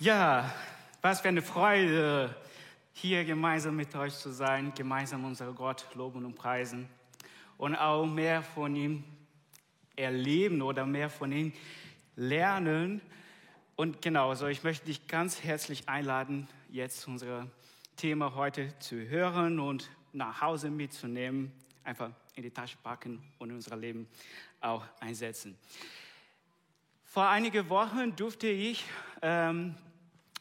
Ja, was für eine Freude, hier gemeinsam mit euch zu sein, gemeinsam unseren Gott loben und preisen und auch mehr von ihm erleben oder mehr von ihm lernen. Und genau, so ich möchte dich ganz herzlich einladen, jetzt unser Thema heute zu hören und nach Hause mitzunehmen, einfach in die Tasche packen und in unser Leben auch einsetzen. Vor einigen Wochen durfte ich ähm,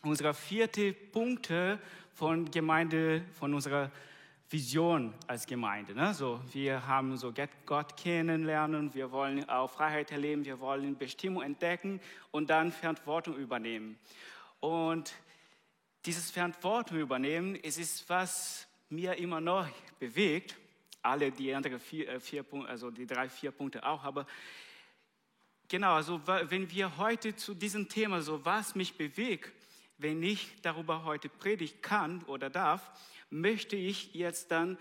unsere vierte Punkte von Gemeinde, von unserer Vision als Gemeinde. Ne? So, wir haben so Gott kennenlernen, wir wollen auch Freiheit erleben, wir wollen Bestimmung entdecken und dann Verantwortung übernehmen. Und dieses Verantwortung übernehmen, es ist was mir immer noch bewegt. Alle die anderen vier, äh, vier Punkte, also die drei, vier Punkte auch, aber genau, also wenn wir heute zu diesem Thema so was mich bewegt, wenn ich darüber heute predigen kann oder darf, möchte ich jetzt dann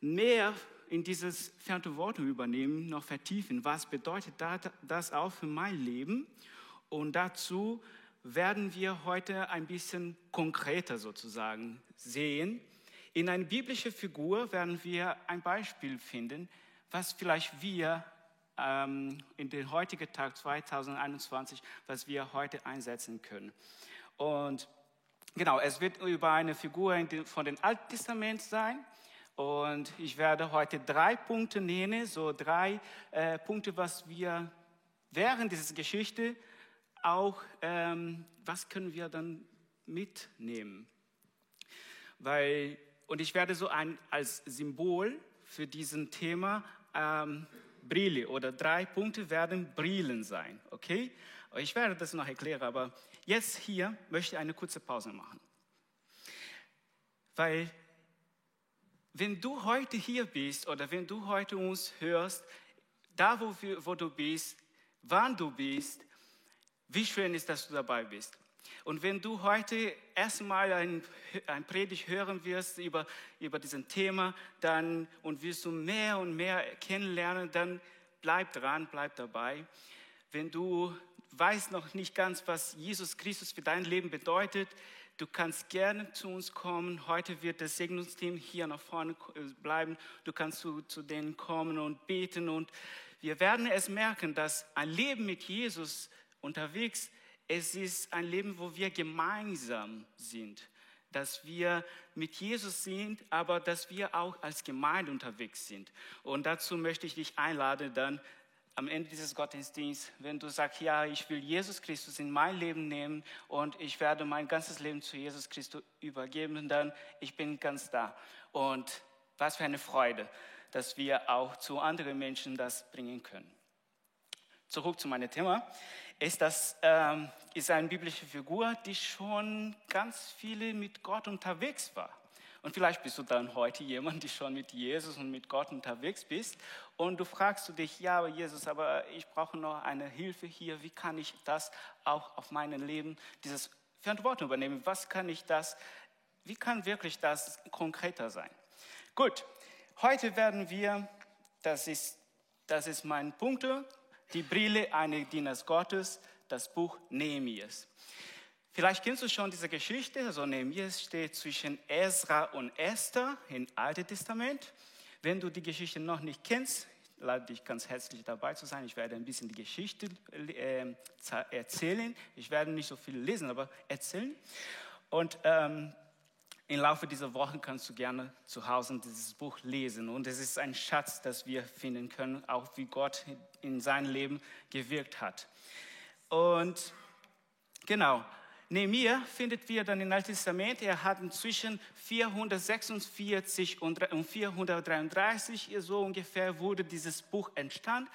mehr in dieses Verantwortung übernehmen, noch vertiefen. Was bedeutet das auch für mein Leben? Und dazu werden wir heute ein bisschen konkreter sozusagen sehen. In einer biblischen Figur werden wir ein Beispiel finden, was vielleicht wir ähm, in den heutigen Tag 2021, was wir heute einsetzen können. Und genau, es wird über eine Figur von dem Alten Testament sein. Und ich werde heute drei Punkte nennen, so drei äh, Punkte, was wir während dieser Geschichte auch, ähm, was können wir dann mitnehmen? Weil, und ich werde so ein, als Symbol für diesen Thema ähm, Brille oder drei Punkte werden Brillen sein, okay? Ich werde das noch erklären, aber jetzt hier möchte ich eine kurze Pause machen. Weil wenn du heute hier bist oder wenn du heute uns hörst, da wo, wo du bist, wann du bist, wie schön ist, dass du dabei bist. Und wenn du heute erstmal ein, ein Predigt hören wirst über, über diesen Thema, dann und wirst du mehr und mehr kennenlernen, dann bleib dran, bleib dabei. Wenn du weißt noch nicht ganz, was Jesus Christus für dein Leben bedeutet, du kannst gerne zu uns kommen. Heute wird das Segnungsteam hier nach vorne äh, bleiben. Du kannst zu, zu denen kommen und beten und wir werden es merken, dass ein Leben mit Jesus unterwegs, es ist ein Leben, wo wir gemeinsam sind dass wir mit Jesus sind, aber dass wir auch als Gemeinde unterwegs sind. Und dazu möchte ich dich einladen, dann am Ende dieses Gottesdienstes, wenn du sagst, ja, ich will Jesus Christus in mein Leben nehmen und ich werde mein ganzes Leben zu Jesus Christus übergeben, dann ich bin ganz da. Und was für eine Freude, dass wir auch zu anderen Menschen das bringen können. Zurück zu meinem Thema. Ist das ähm, ist eine biblische Figur, die schon ganz viele mit Gott unterwegs war. Und vielleicht bist du dann heute jemand, der schon mit Jesus und mit Gott unterwegs bist. Und du fragst du dich, ja, aber Jesus, aber ich brauche noch eine Hilfe hier. Wie kann ich das auch auf mein Leben, dieses Verantwortung übernehmen? Was kann ich das, wie kann wirklich das konkreter sein? Gut, heute werden wir, das ist, das ist mein Punkt, die Brille eines Dieners Gottes, das Buch Nehemias. Vielleicht kennst du schon diese Geschichte. Also Nehemias steht zwischen Ezra und Esther im Alten Testament. Wenn du die Geschichte noch nicht kennst, lade dich ganz herzlich dabei zu sein. Ich werde ein bisschen die Geschichte äh, erzählen. Ich werde nicht so viel lesen, aber erzählen. Und ähm, im Laufe dieser Wochen kannst du gerne zu Hause dieses Buch lesen. Und es ist ein Schatz, das wir finden können, auch wie Gott in sein Leben gewirkt hat. Und genau, Nehemiah findet wir dann im Alten Testament, er hat zwischen 446 und 433 so ungefähr wurde dieses Buch entstanden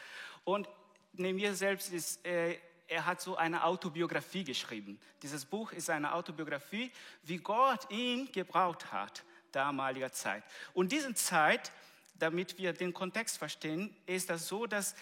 und Nehemiah selbst ist, äh, er hat so eine Autobiografie geschrieben. Dieses Buch ist eine Autobiografie, wie Gott ihn gebraucht hat, damaliger Zeit. Und diese Zeit, damit wir den Kontext verstehen, ist das so, dass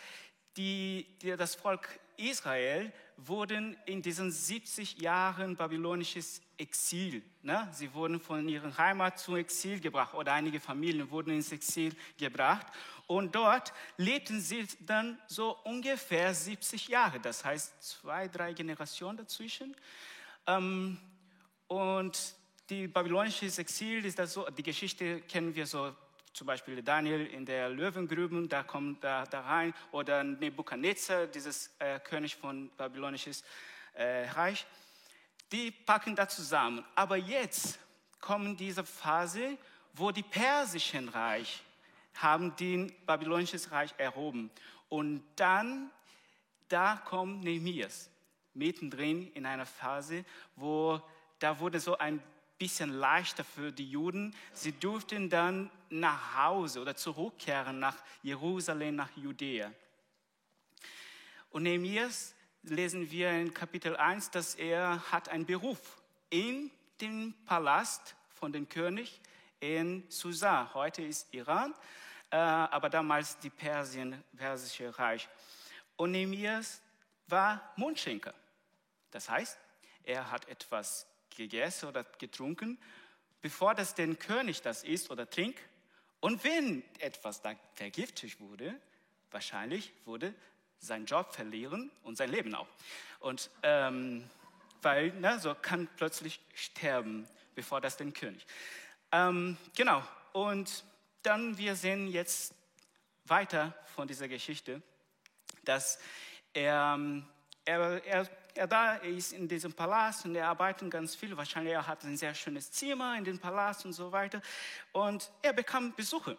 die, die, das Volk Israel wurden in diesen 70 Jahren babylonisches Exil. Ne? Sie wurden von ihrer Heimat zum Exil gebracht oder einige Familien wurden ins Exil gebracht. Und dort lebten sie dann so ungefähr 70 Jahre, das heißt zwei, drei Generationen dazwischen. Ähm, und die babylonische Exil ist das so, die Geschichte kennen wir so, zum Beispiel Daniel in der Löwengrüben, da kommt da, da rein, oder Nebuchadnezzar, dieses äh, König von babylonisches äh, Reich. Die packen da zusammen. Aber jetzt kommen diese Phase, wo die persischen Reich haben den babylonisches Reich erhoben. Und dann, da kommt Nehemias, mittendrin in einer Phase, wo da wurde so ein bisschen leichter für die Juden. Sie durften dann nach Hause oder zurückkehren nach Jerusalem, nach Judäa. Und Nehemias lesen wir in Kapitel 1, dass er hat einen Beruf in dem Palast von dem König in Susa. Heute ist Iran, äh, aber damals die Persien, persische Reich. Und Nehemias war Mundschenker. Das heißt, er hat etwas gegessen oder getrunken, bevor das den König das isst oder trinkt. Und wenn etwas da vergiftet wurde, wahrscheinlich wurde sein Job verlieren und sein Leben auch. Und ähm, weil ne, so kann plötzlich sterben, bevor das den König. Ähm, genau. Und dann wir sehen jetzt weiter von dieser Geschichte, dass er, ähm, er, er er da ist in diesem Palast und er arbeitet ganz viel. Wahrscheinlich er hat ein sehr schönes Zimmer in dem Palast und so weiter. Und er bekam Besuche.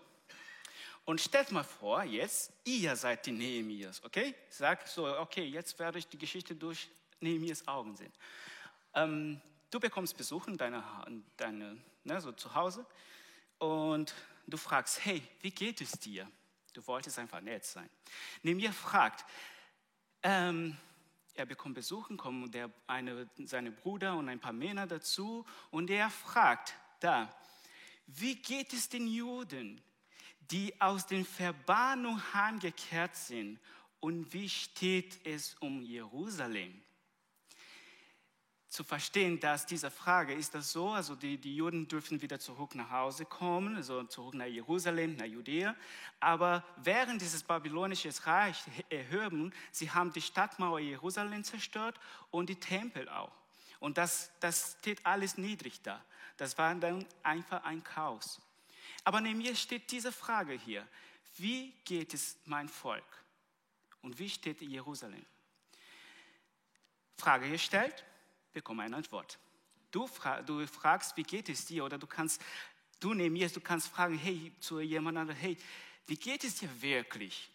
Und stellt mal vor, jetzt, ihr seid die Nehemias, okay? Sag so, okay, jetzt werde ich die Geschichte durch Nehemias Augen sehen. Ähm, du bekommst Besuch in deiner, deine, ne, so zu Hause und du fragst, hey, wie geht es dir? Du wolltest einfach nett sein. Nehemias fragt, ähm, er bekommt Besuchen, kommen der, eine, seine Brüder und ein paar Männer dazu und er fragt da, wie geht es den Juden, die aus den Verbannung heimgekehrt sind und wie steht es um Jerusalem? Zu verstehen, dass diese Frage, ist das so, also die, die Juden dürfen wieder zurück nach Hause kommen, also zurück nach Jerusalem, nach Judäa, aber während dieses babylonischen Reich erhöben, sie haben die Stadtmauer Jerusalem zerstört und die Tempel auch. Und das, das steht alles niedrig da. Das war dann einfach ein Chaos. Aber neben mir steht diese Frage hier. Wie geht es mein Volk? Und wie steht Jerusalem? Frage gestellt, bekomme eine Antwort. Du, fra du fragst, wie geht es dir? Oder du kannst, du Nehemias, du kannst fragen, hey, zu jemandem, hey, wie geht es dir wirklich?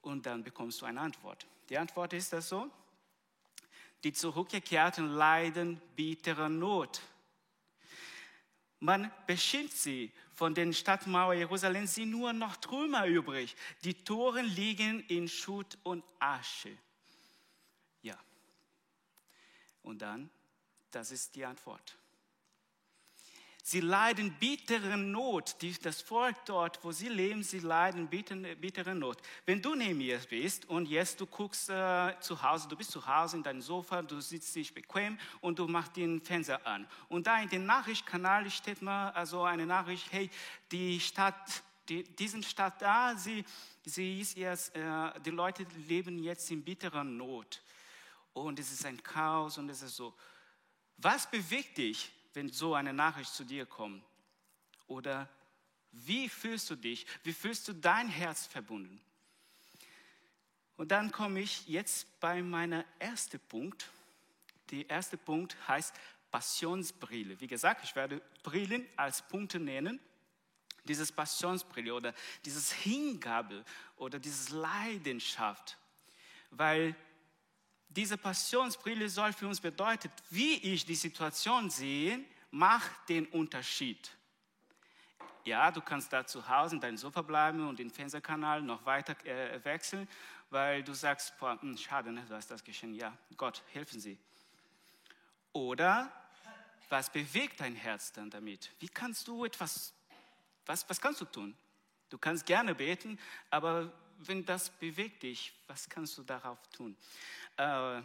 Und dann bekommst du eine Antwort. Die Antwort ist das so, die Zurückgekehrten leiden bittere Not. Man beschimpft sie. Von den Stadtmauern Jerusalems sind nur noch Trümmer übrig. Die Toren liegen in Schutt und Asche. Und dann, das ist die Antwort. Sie leiden bittere Not. Das Volk dort, wo sie leben, sie leiden bittere Not. Wenn du neben mir bist und jetzt du guckst äh, zu Hause, du bist zu Hause in deinem Sofa, du sitzt dich bequem und du machst den Fernseher an. Und da in dem Nachrichtkanal steht mal also eine Nachricht, hey, die Stadt, die, diesen Stadt da, sie, sie ist jetzt, äh, die Leute leben jetzt in bitterer Not und es ist ein Chaos und es ist so. Was bewegt dich, wenn so eine Nachricht zu dir kommt? Oder wie fühlst du dich? Wie fühlst du dein Herz verbunden? Und dann komme ich jetzt bei meiner ersten Punkt. Der erste Punkt heißt Passionsbrille. Wie gesagt, ich werde Brillen als Punkte nennen. Dieses Passionsbrille oder dieses Hingabe oder dieses Leidenschaft. Weil diese Passionsbrille soll für uns bedeuten, wie ich die Situation sehe, macht den Unterschied. Ja, du kannst da zu Hause in deinem Sofa bleiben und den Fernsehkanal noch weiter äh, wechseln, weil du sagst, boah, mh, hm, schade, ne, was ist das geschehen? Ja, Gott, helfen Sie. Oder was bewegt dein Herz dann damit? Wie kannst du etwas, was, was kannst du tun? Du kannst gerne beten, aber wenn das bewegt dich, was kannst du darauf tun? Äh,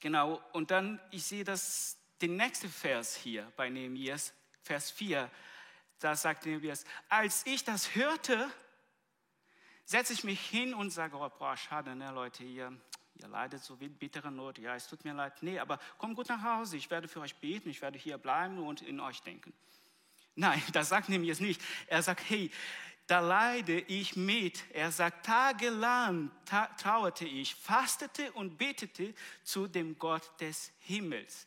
genau, und dann, ich sehe das, den nächsten Vers hier bei Nehemias, Vers 4, da sagt Nehemias, als ich das hörte, setze ich mich hin und sage, oh, boah, schade, ne, Leute, hier, ihr leidet so wie bittere Not, ja, es tut mir leid, nee, aber komm gut nach Hause, ich werde für euch beten, ich werde hier bleiben und in euch denken. Nein, das sagt Nehemias nicht. Er sagt, hey, da leide ich mit. Er sagt, tagelang trauerte ich, fastete und betete zu dem Gott des Himmels.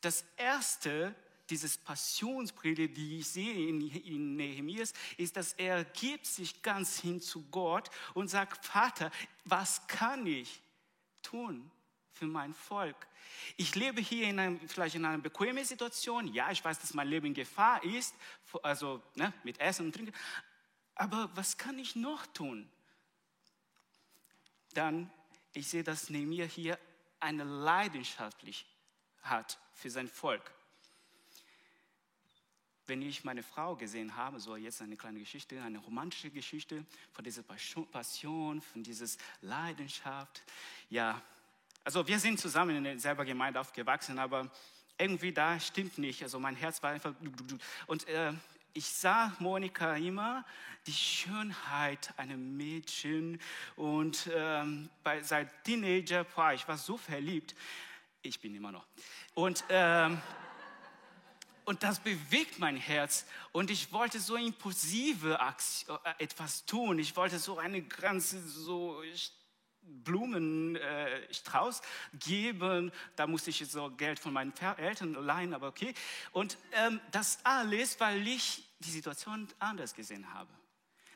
Das erste, dieses Passionsbrille, die ich sehe in, in Nehemias, ist, dass er gibt sich ganz hin zu Gott und sagt, Vater, was kann ich tun für mein Volk? Ich lebe hier in einem, vielleicht in einer bequemen Situation. Ja, ich weiß, dass mein Leben in Gefahr ist, also ne, mit Essen und Trinken. Aber was kann ich noch tun? Dann, ich sehe, dass Nehemiah hier eine leidenschaftlich hat für sein Volk. Wenn ich meine Frau gesehen habe, so jetzt eine kleine Geschichte, eine romantische Geschichte von dieser Passion, von dieser Leidenschaft. Ja, also wir sind zusammen in derselben Gemeinde aufgewachsen, aber irgendwie da stimmt nicht. Also mein Herz war einfach und äh, ich sah Monika immer die Schönheit einer Mädchen und ähm, bei, seit Teenager, boah, ich war so verliebt. Ich bin immer noch. Und, ähm, und das bewegt mein Herz. Und ich wollte so impulsive Aktion, äh, etwas tun. Ich wollte so eine ganze, so Blumenstrauß äh, geben. Da musste ich so Geld von meinen Eltern leihen, aber okay. Und ähm, das alles, weil ich die Situation anders gesehen habe.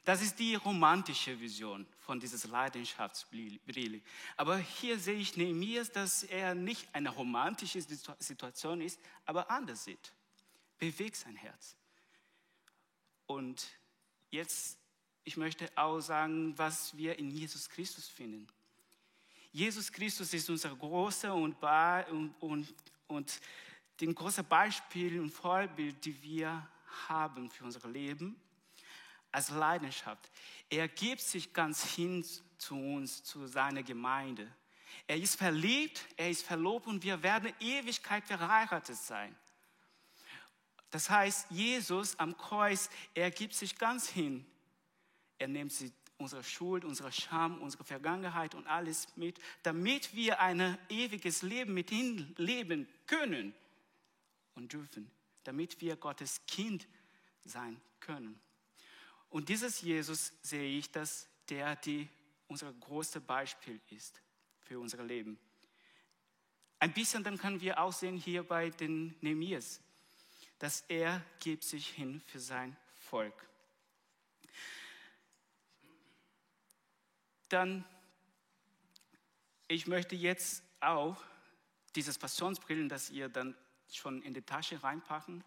Das ist die romantische Vision von dieser Leidenschaftsbrille. Aber hier sehe ich Nehemias, dass er nicht eine romantische Situation ist, aber anders sieht. Bewegt sein Herz. Und jetzt, ich möchte auch sagen, was wir in Jesus Christus finden. Jesus Christus ist unser großer und, und, und, und den großen Beispiel und Vorbild, die wir haben für unser Leben als Leidenschaft. Er gibt sich ganz hin zu uns, zu seiner Gemeinde. Er ist verliebt, er ist verlobt und wir werden Ewigkeit verheiratet sein. Das heißt, Jesus am Kreuz, er gibt sich ganz hin. Er nimmt sie unsere Schuld, unsere Scham, unsere Vergangenheit und alles mit, damit wir ein ewiges Leben mit ihm leben können und dürfen, damit wir Gottes Kind sein können. Und dieses Jesus sehe ich, dass der die unser großes Beispiel ist für unser Leben. Ein bisschen dann können wir auch sehen hier bei den Nehemias, dass er gibt sich hin für sein Volk. Dann, ich möchte jetzt auch dieses Passionsbrillen, das ihr dann schon in die Tasche reinpacken,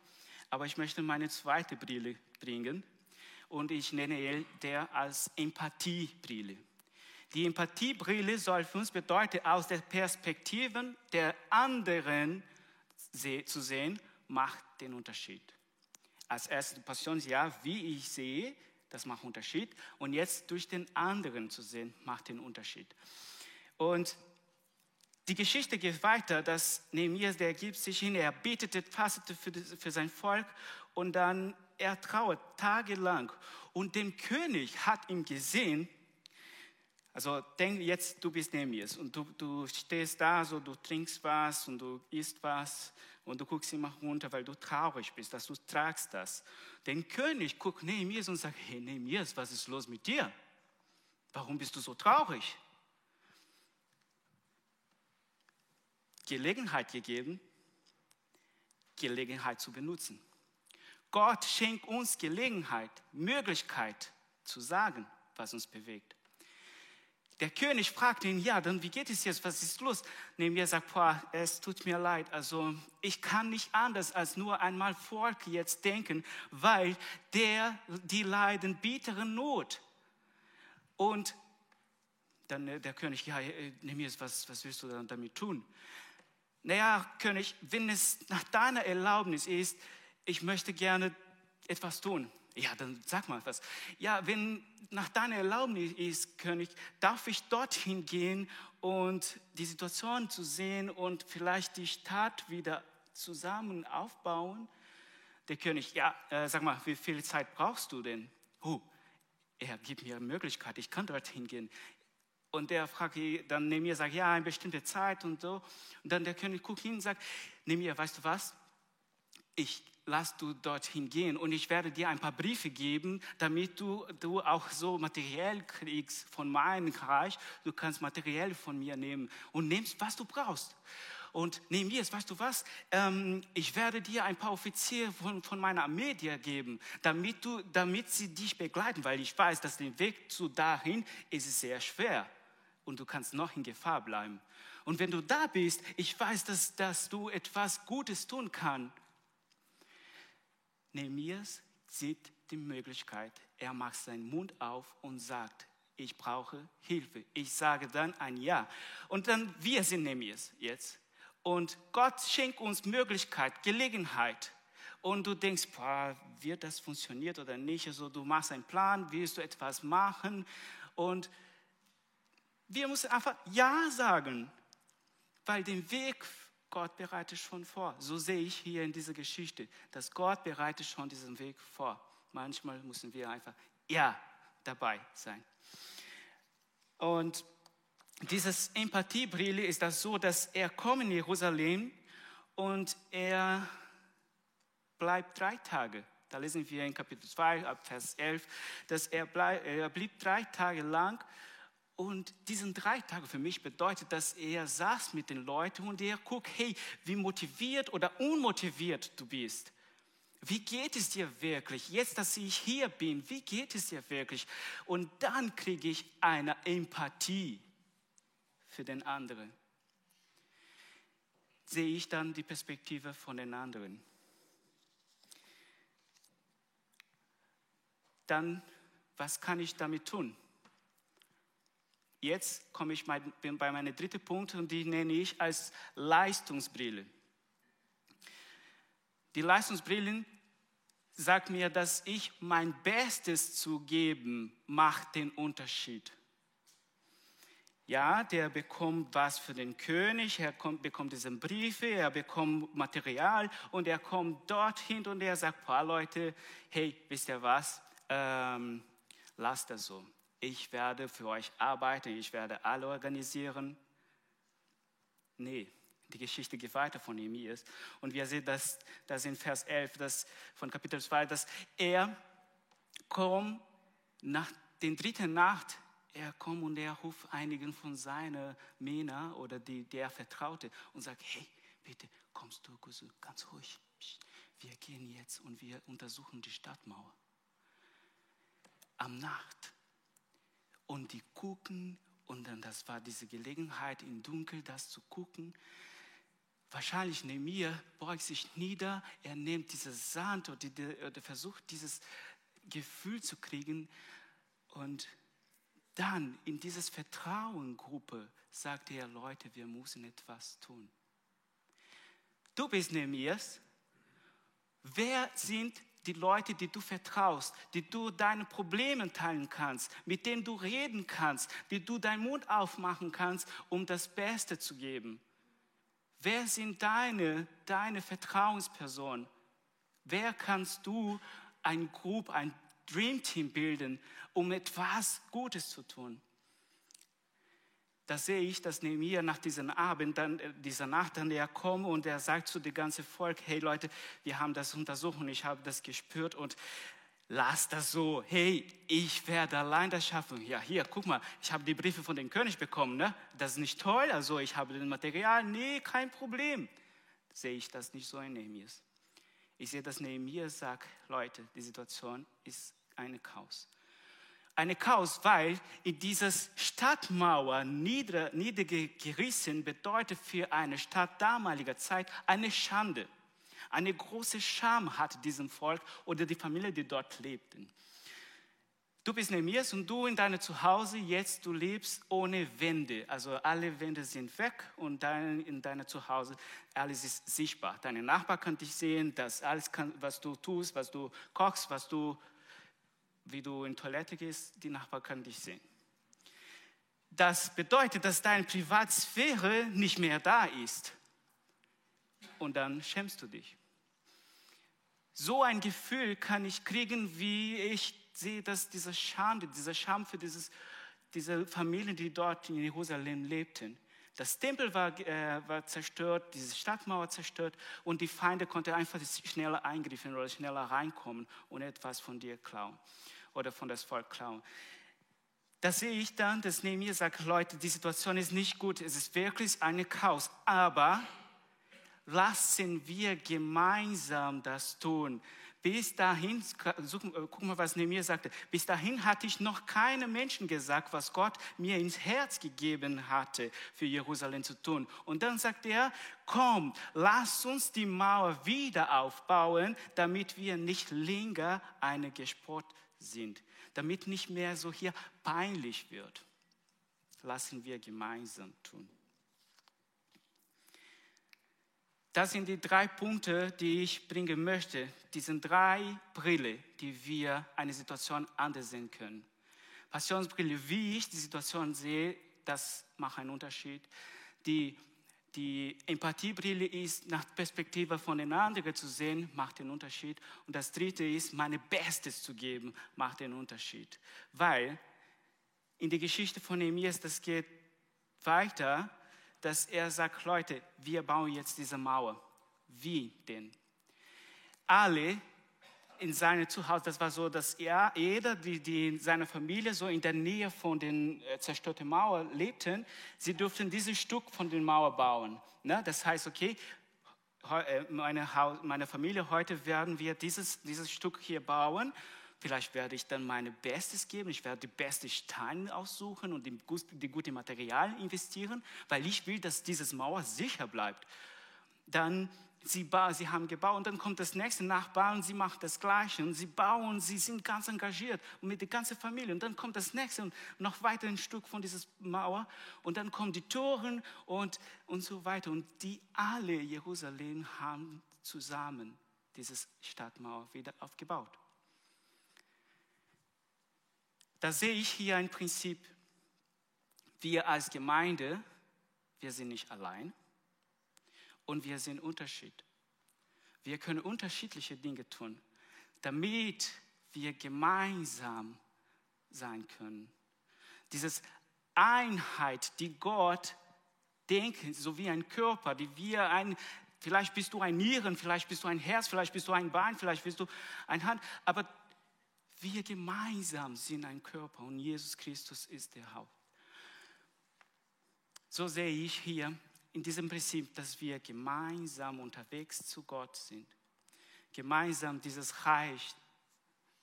aber ich möchte meine zweite Brille bringen und ich nenne der als Empathiebrille. Die Empathiebrille soll für uns bedeuten, aus der Perspektive der anderen zu sehen, macht den Unterschied. Als erstes Passion, ja, wie ich sehe, das macht Unterschied. Und jetzt durch den anderen zu sehen, macht den Unterschied. Und die Geschichte geht weiter, dass Nehemias, der gibt sich hin, er betete, fastete für, für sein Volk und dann er trauert tagelang. Und dem König hat ihn gesehen, also denk jetzt, du bist Nehemias und du, du stehst da, so du trinkst was und du isst was und du guckst immer runter, weil du traurig bist, dass du tragst das. Den König guckt Nehemias und sagt, hey Nehemias, was ist los mit dir? Warum bist du so traurig? Gelegenheit gegeben, Gelegenheit zu benutzen. Gott schenkt uns Gelegenheit, Möglichkeit zu sagen, was uns bewegt. Der König fragt ihn, ja, dann wie geht es jetzt, was ist los? Nehemiah sagt, boah, es tut mir leid, also ich kann nicht anders als nur einmal Volk jetzt denken, weil der, die leiden bittere Not. Und dann äh, der König, ja, äh, Nehemiah, was, was willst du damit tun? Naja, König, wenn es nach deiner Erlaubnis ist, ich möchte gerne etwas tun. Ja, dann sag mal was. Ja, wenn nach deiner Erlaubnis ist, König, darf ich dorthin gehen und die Situation zu sehen und vielleicht die Stadt wieder zusammen aufbauen? Der König, ja, äh, sag mal, wie viel Zeit brauchst du denn? Oh, er gibt mir eine Möglichkeit, ich kann dorthin gehen. Und der fragt dann Nehemiah, sagt, ja, eine bestimmte Zeit und so. Und dann der König guckt hin und sagt, Nehemiah, weißt du was? Ich lass du dorthin gehen und ich werde dir ein paar Briefe geben, damit du, du auch so materiell kriegst von meinem Reich. Du kannst materiell von mir nehmen und nimmst, was du brauchst. Und nimm jetzt, weißt du was, ähm, ich werde dir ein paar Offiziere von, von meiner Armee dir geben, damit, du, damit sie dich begleiten, weil ich weiß, dass der Weg zu dahin ist sehr schwer und du kannst noch in Gefahr bleiben. Und wenn du da bist, ich weiß, dass, dass du etwas Gutes tun kannst Nehemias sieht die Möglichkeit. Er macht seinen Mund auf und sagt, ich brauche Hilfe. Ich sage dann ein Ja. Und dann, wir sind Nehemias jetzt. Und Gott schenkt uns Möglichkeit, Gelegenheit. Und du denkst, boah, wird das funktioniert oder nicht? Also du machst einen Plan, willst du etwas machen? Und wir müssen einfach Ja sagen, weil den Weg Gott bereitet schon vor. So sehe ich hier in dieser Geschichte, dass Gott bereitet schon diesen Weg vor. Manchmal müssen wir einfach ja dabei sein. Und dieses Empathiebrille ist das so, dass er kommt in Jerusalem und er bleibt drei Tage. Da lesen wir in Kapitel 2, ab Vers 11, dass er, bleib, er blieb drei Tage lang und diesen drei Tage für mich bedeutet, dass er saß mit den Leuten und er guckt, hey, wie motiviert oder unmotiviert du bist. Wie geht es dir wirklich? Jetzt, dass ich hier bin, wie geht es dir wirklich? Und dann kriege ich eine Empathie für den anderen. Sehe ich dann die Perspektive von den anderen. Dann, was kann ich damit tun? Jetzt komme ich bei meinem dritten Punkt und die nenne ich als Leistungsbrille. Die Leistungsbrille sagt mir, dass ich mein Bestes zu geben macht den Unterschied. Ja, der bekommt was für den König, er kommt, bekommt diese Briefe, er bekommt Material und er kommt dorthin und er sagt, paar Leute, hey, wisst ihr was, ähm, lasst das so ich werde für euch arbeiten, ich werde alle organisieren. Nee, die Geschichte geht weiter von Nehemias. Und wir sehen das, das in Vers 11 das von Kapitel 2, dass er kommt nach der dritten Nacht, er kommt und er ruft einigen von seinen Männer oder die, die er vertraute und sagt, hey, bitte kommst du ganz ruhig. Wir gehen jetzt und wir untersuchen die Stadtmauer. Am Nacht und die gucken und dann das war diese Gelegenheit im Dunkel das zu gucken. Wahrscheinlich Nehemiah beugt sich nieder, er nimmt dieses Sand oder, oder versucht dieses Gefühl zu kriegen und dann in dieses Vertrauengruppe sagt er, Leute, wir müssen etwas tun. Du bist Nehemias. Wer sind die Leute, die du vertraust, die du deine Probleme teilen kannst, mit denen du reden kannst, die du deinen Mund aufmachen kannst, um das Beste zu geben. Wer sind deine, deine Vertrauenspersonen? Wer kannst du ein Group, ein Dream Team bilden, um etwas Gutes zu tun? Da sehe ich, dass Nehemiah nach diesem Abend, dann, äh, dieser Nacht, dann er kommt und er sagt zu dem ganzen Volk, hey Leute, wir haben das untersucht und ich habe das gespürt und lass das so, hey, ich werde allein das schaffen. Ja, hier, guck mal, ich habe die Briefe von dem König bekommen, ne? das ist nicht toll, also ich habe das Material, nee, kein Problem. Sehe ich das nicht so in Nehemiah. Ich sehe, dass Nehemiah sagt, Leute, die Situation ist eine Chaos eine Chaos, weil in dieses Stadtmauer nieder, niedergerissen bedeutet für eine Stadt damaliger Zeit eine Schande. Eine große Scham hat diesem Volk oder die Familie, die dort lebten. Du bist Nehemias und du in deinem Zuhause, jetzt du lebst ohne Wände. Also alle Wände sind weg und dein, in deinem Zuhause alles ist sichtbar. Deine Nachbar kann dich sehen, das alles, kann, was du tust, was du kochst, was du wie du in Toilette gehst, die Nachbarn können dich sehen. Das bedeutet, dass deine Privatsphäre nicht mehr da ist. Und dann schämst du dich. So ein Gefühl kann ich kriegen, wie ich sehe, dass diese Schande, dieser Scham für dieses diese Familien, die dort in Jerusalem lebten. Das Tempel war, äh, war zerstört, diese Stadtmauer zerstört und die Feinde konnten einfach schneller eingreifen oder schneller reinkommen und etwas von dir klauen oder von das Volk klauen. Da sehe ich dann, dass Nehemiah sagt, Leute, die Situation ist nicht gut, es ist wirklich eine Chaos, aber lassen wir gemeinsam das tun. Bis dahin, guck mal, was Nehemiah sagte, bis dahin hatte ich noch keine Menschen gesagt, was Gott mir ins Herz gegeben hatte, für Jerusalem zu tun. Und dann sagt er, komm, lass uns die Mauer wieder aufbauen, damit wir nicht länger eine Gespott sind, damit nicht mehr so hier peinlich wird. Lassen wir gemeinsam tun. Das sind die drei Punkte, die ich bringen möchte. Diese drei Brille, die wir eine Situation anders sehen können. Passionsbrille, wie ich die Situation sehe, das macht einen Unterschied. Die, die Empathiebrille ist, nach Perspektive von den anderen zu sehen, macht den Unterschied. Und das dritte ist, meine Bestes zu geben, macht den Unterschied. Weil in der Geschichte von Nehemias, das geht weiter, dass er sagt, Leute, wir bauen jetzt diese Mauer. Wie denn? Alle in seinem Zuhause, das war so, dass er, jeder, die, die in seiner Familie so in der Nähe von den äh, zerstörten Mauern lebten, sie durften dieses Stück von der Mauer bauen. Ne? Das heißt, okay, äh, meine, meine Familie, heute werden wir dieses, dieses Stück hier bauen Vielleicht werde ich dann mein Bestes geben, ich werde die besten Steine aussuchen und die, die gute Material investieren, weil ich will, dass dieses Mauer sicher bleibt. Dann sie, sie haben gebaut und dann kommt das nächste Nachbar und sie macht das Gleiche und sie bauen, sie sind ganz engagiert und mit der ganzen Familie und dann kommt das nächste und noch weiter ein Stück von dieser Mauer und dann kommen die Toren und, und so weiter und die alle Jerusalem haben zusammen diese Stadtmauer wieder aufgebaut. Da sehe ich hier ein Prinzip. Wir als Gemeinde, wir sind nicht allein und wir sind Unterschied. Wir können unterschiedliche Dinge tun, damit wir gemeinsam sein können. Diese Einheit, die Gott denkt, so wie ein Körper, die wir ein, vielleicht bist du ein Nieren, vielleicht bist du ein Herz, vielleicht bist du ein Bein, vielleicht bist du ein Hand, aber wir gemeinsam sind ein Körper und Jesus Christus ist der Haupt. So sehe ich hier in diesem Prinzip, dass wir gemeinsam unterwegs zu Gott sind, gemeinsam dieses Reich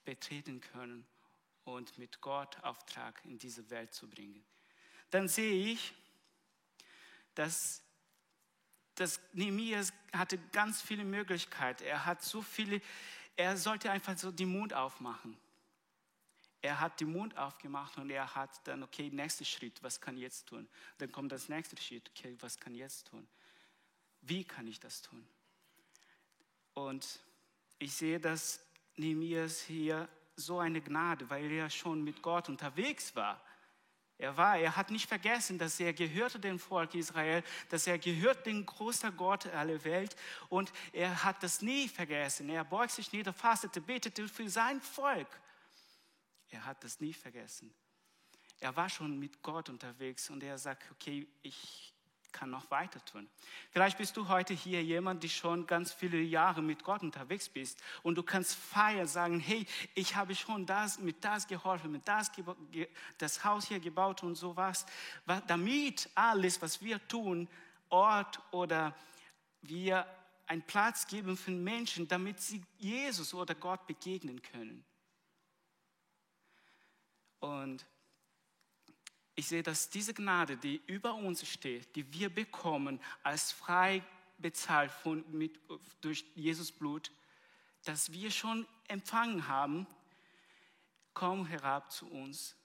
betreten können und mit Gott Auftrag in diese Welt zu bringen. Dann sehe ich, dass, dass Nehemias hatte ganz viele Möglichkeiten. Er hat so viele, er sollte einfach so den Mund aufmachen. Er hat den Mund aufgemacht und er hat dann, okay, nächster Schritt, was kann ich jetzt tun? Dann kommt das nächste Schritt, okay, was kann ich jetzt tun? Wie kann ich das tun? Und ich sehe, dass Nehemias hier so eine Gnade, weil er schon mit Gott unterwegs war. Er war, er hat nicht vergessen, dass er gehörte dem Volk Israel, dass er gehört dem großen Gott aller Welt und er hat das nie vergessen. Er beugt sich nieder, fastete, betete für sein Volk. Er hat das nie vergessen. Er war schon mit Gott unterwegs und er sagt, okay, ich kann noch weiter tun. Vielleicht bist du heute hier jemand, der schon ganz viele Jahre mit Gott unterwegs bist und du kannst feiern, sagen, hey, ich habe schon das, mit das geholfen, mit das das Haus hier gebaut und sowas, damit alles, was wir tun, Ort oder wir einen Platz geben für Menschen, damit sie Jesus oder Gott begegnen können. Und ich sehe, dass diese Gnade, die über uns steht, die wir bekommen, als frei bezahlt von, mit, durch Jesus Blut, dass wir schon empfangen haben, komm herab zu uns.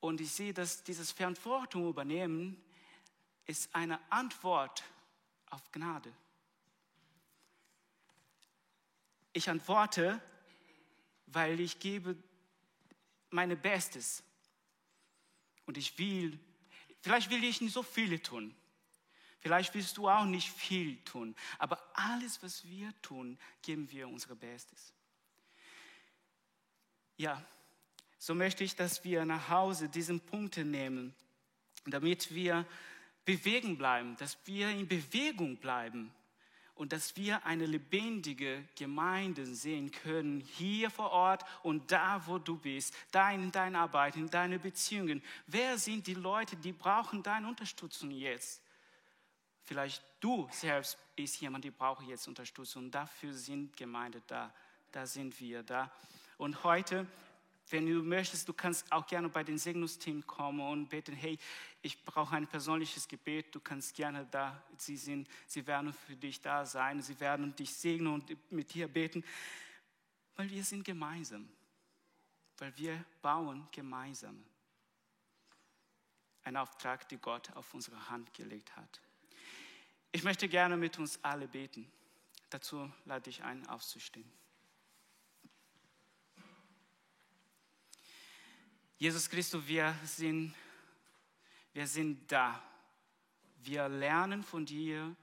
Und ich sehe, dass dieses Verantwortung übernehmen ist eine Antwort auf Gnade. Ich antworte, weil ich gebe meine Bestes. Und ich will, vielleicht will ich nicht so viele tun. Vielleicht willst du auch nicht viel tun. Aber alles, was wir tun, geben wir unser Bestes. Ja, so möchte ich, dass wir nach Hause diesen Punkte nehmen, damit wir bewegen bleiben, dass wir in Bewegung bleiben und dass wir eine lebendige Gemeinde sehen können, hier vor Ort und da, wo du bist, da in deiner Arbeit, in deinen Beziehungen. Wer sind die Leute, die brauchen deine Unterstützung jetzt? Vielleicht du selbst bist jemand, der braucht jetzt Unterstützung. Dafür sind Gemeinde da. Da sind wir da. Und heute wenn du möchtest, du kannst auch gerne bei den Segnungsteam kommen und beten, hey, ich brauche ein persönliches Gebet, du kannst gerne da, sie sind, sie werden für dich da sein, sie werden dich segnen und mit dir beten, weil wir sind gemeinsam, weil wir bauen gemeinsam. Ein Auftrag, den Gott auf unsere Hand gelegt hat. Ich möchte gerne mit uns alle beten. Dazu lade ich ein, aufzustehen. Jesus Christus, wir sind, wir sind da. Wir lernen von dir,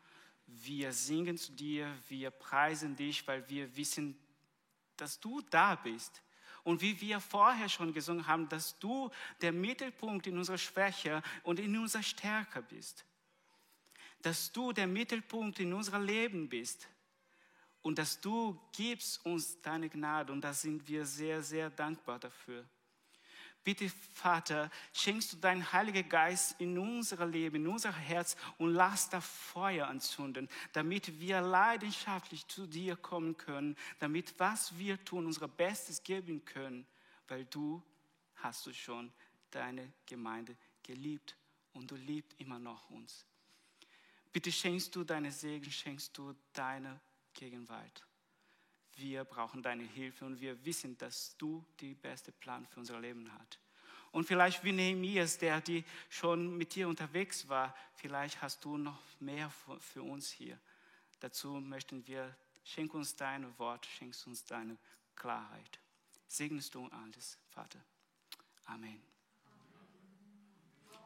wir singen zu dir, wir preisen dich, weil wir wissen, dass du da bist. Und wie wir vorher schon gesungen haben, dass du der Mittelpunkt in unserer Schwäche und in unserer Stärke bist. Dass du der Mittelpunkt in unserem Leben bist. Und dass du gibst uns deine Gnade. Und da sind wir sehr, sehr dankbar dafür. Bitte, Vater, schenkst du deinen Heiligen Geist in unser Leben, in unser Herz und lass da Feuer anzünden, damit wir leidenschaftlich zu dir kommen können, damit was wir tun, unser Bestes geben können, weil du hast du schon deine Gemeinde geliebt und du liebst immer noch uns. Bitte schenkst du deine Segen, schenkst du deine Gegenwart wir brauchen deine Hilfe und wir wissen, dass du die beste Plan für unser Leben hast. Und vielleicht wie Nehemias, der die schon mit dir unterwegs war, vielleicht hast du noch mehr für uns hier. Dazu möchten wir, schenk uns dein Wort, schenk uns deine Klarheit. Segnest du alles, Vater. Amen.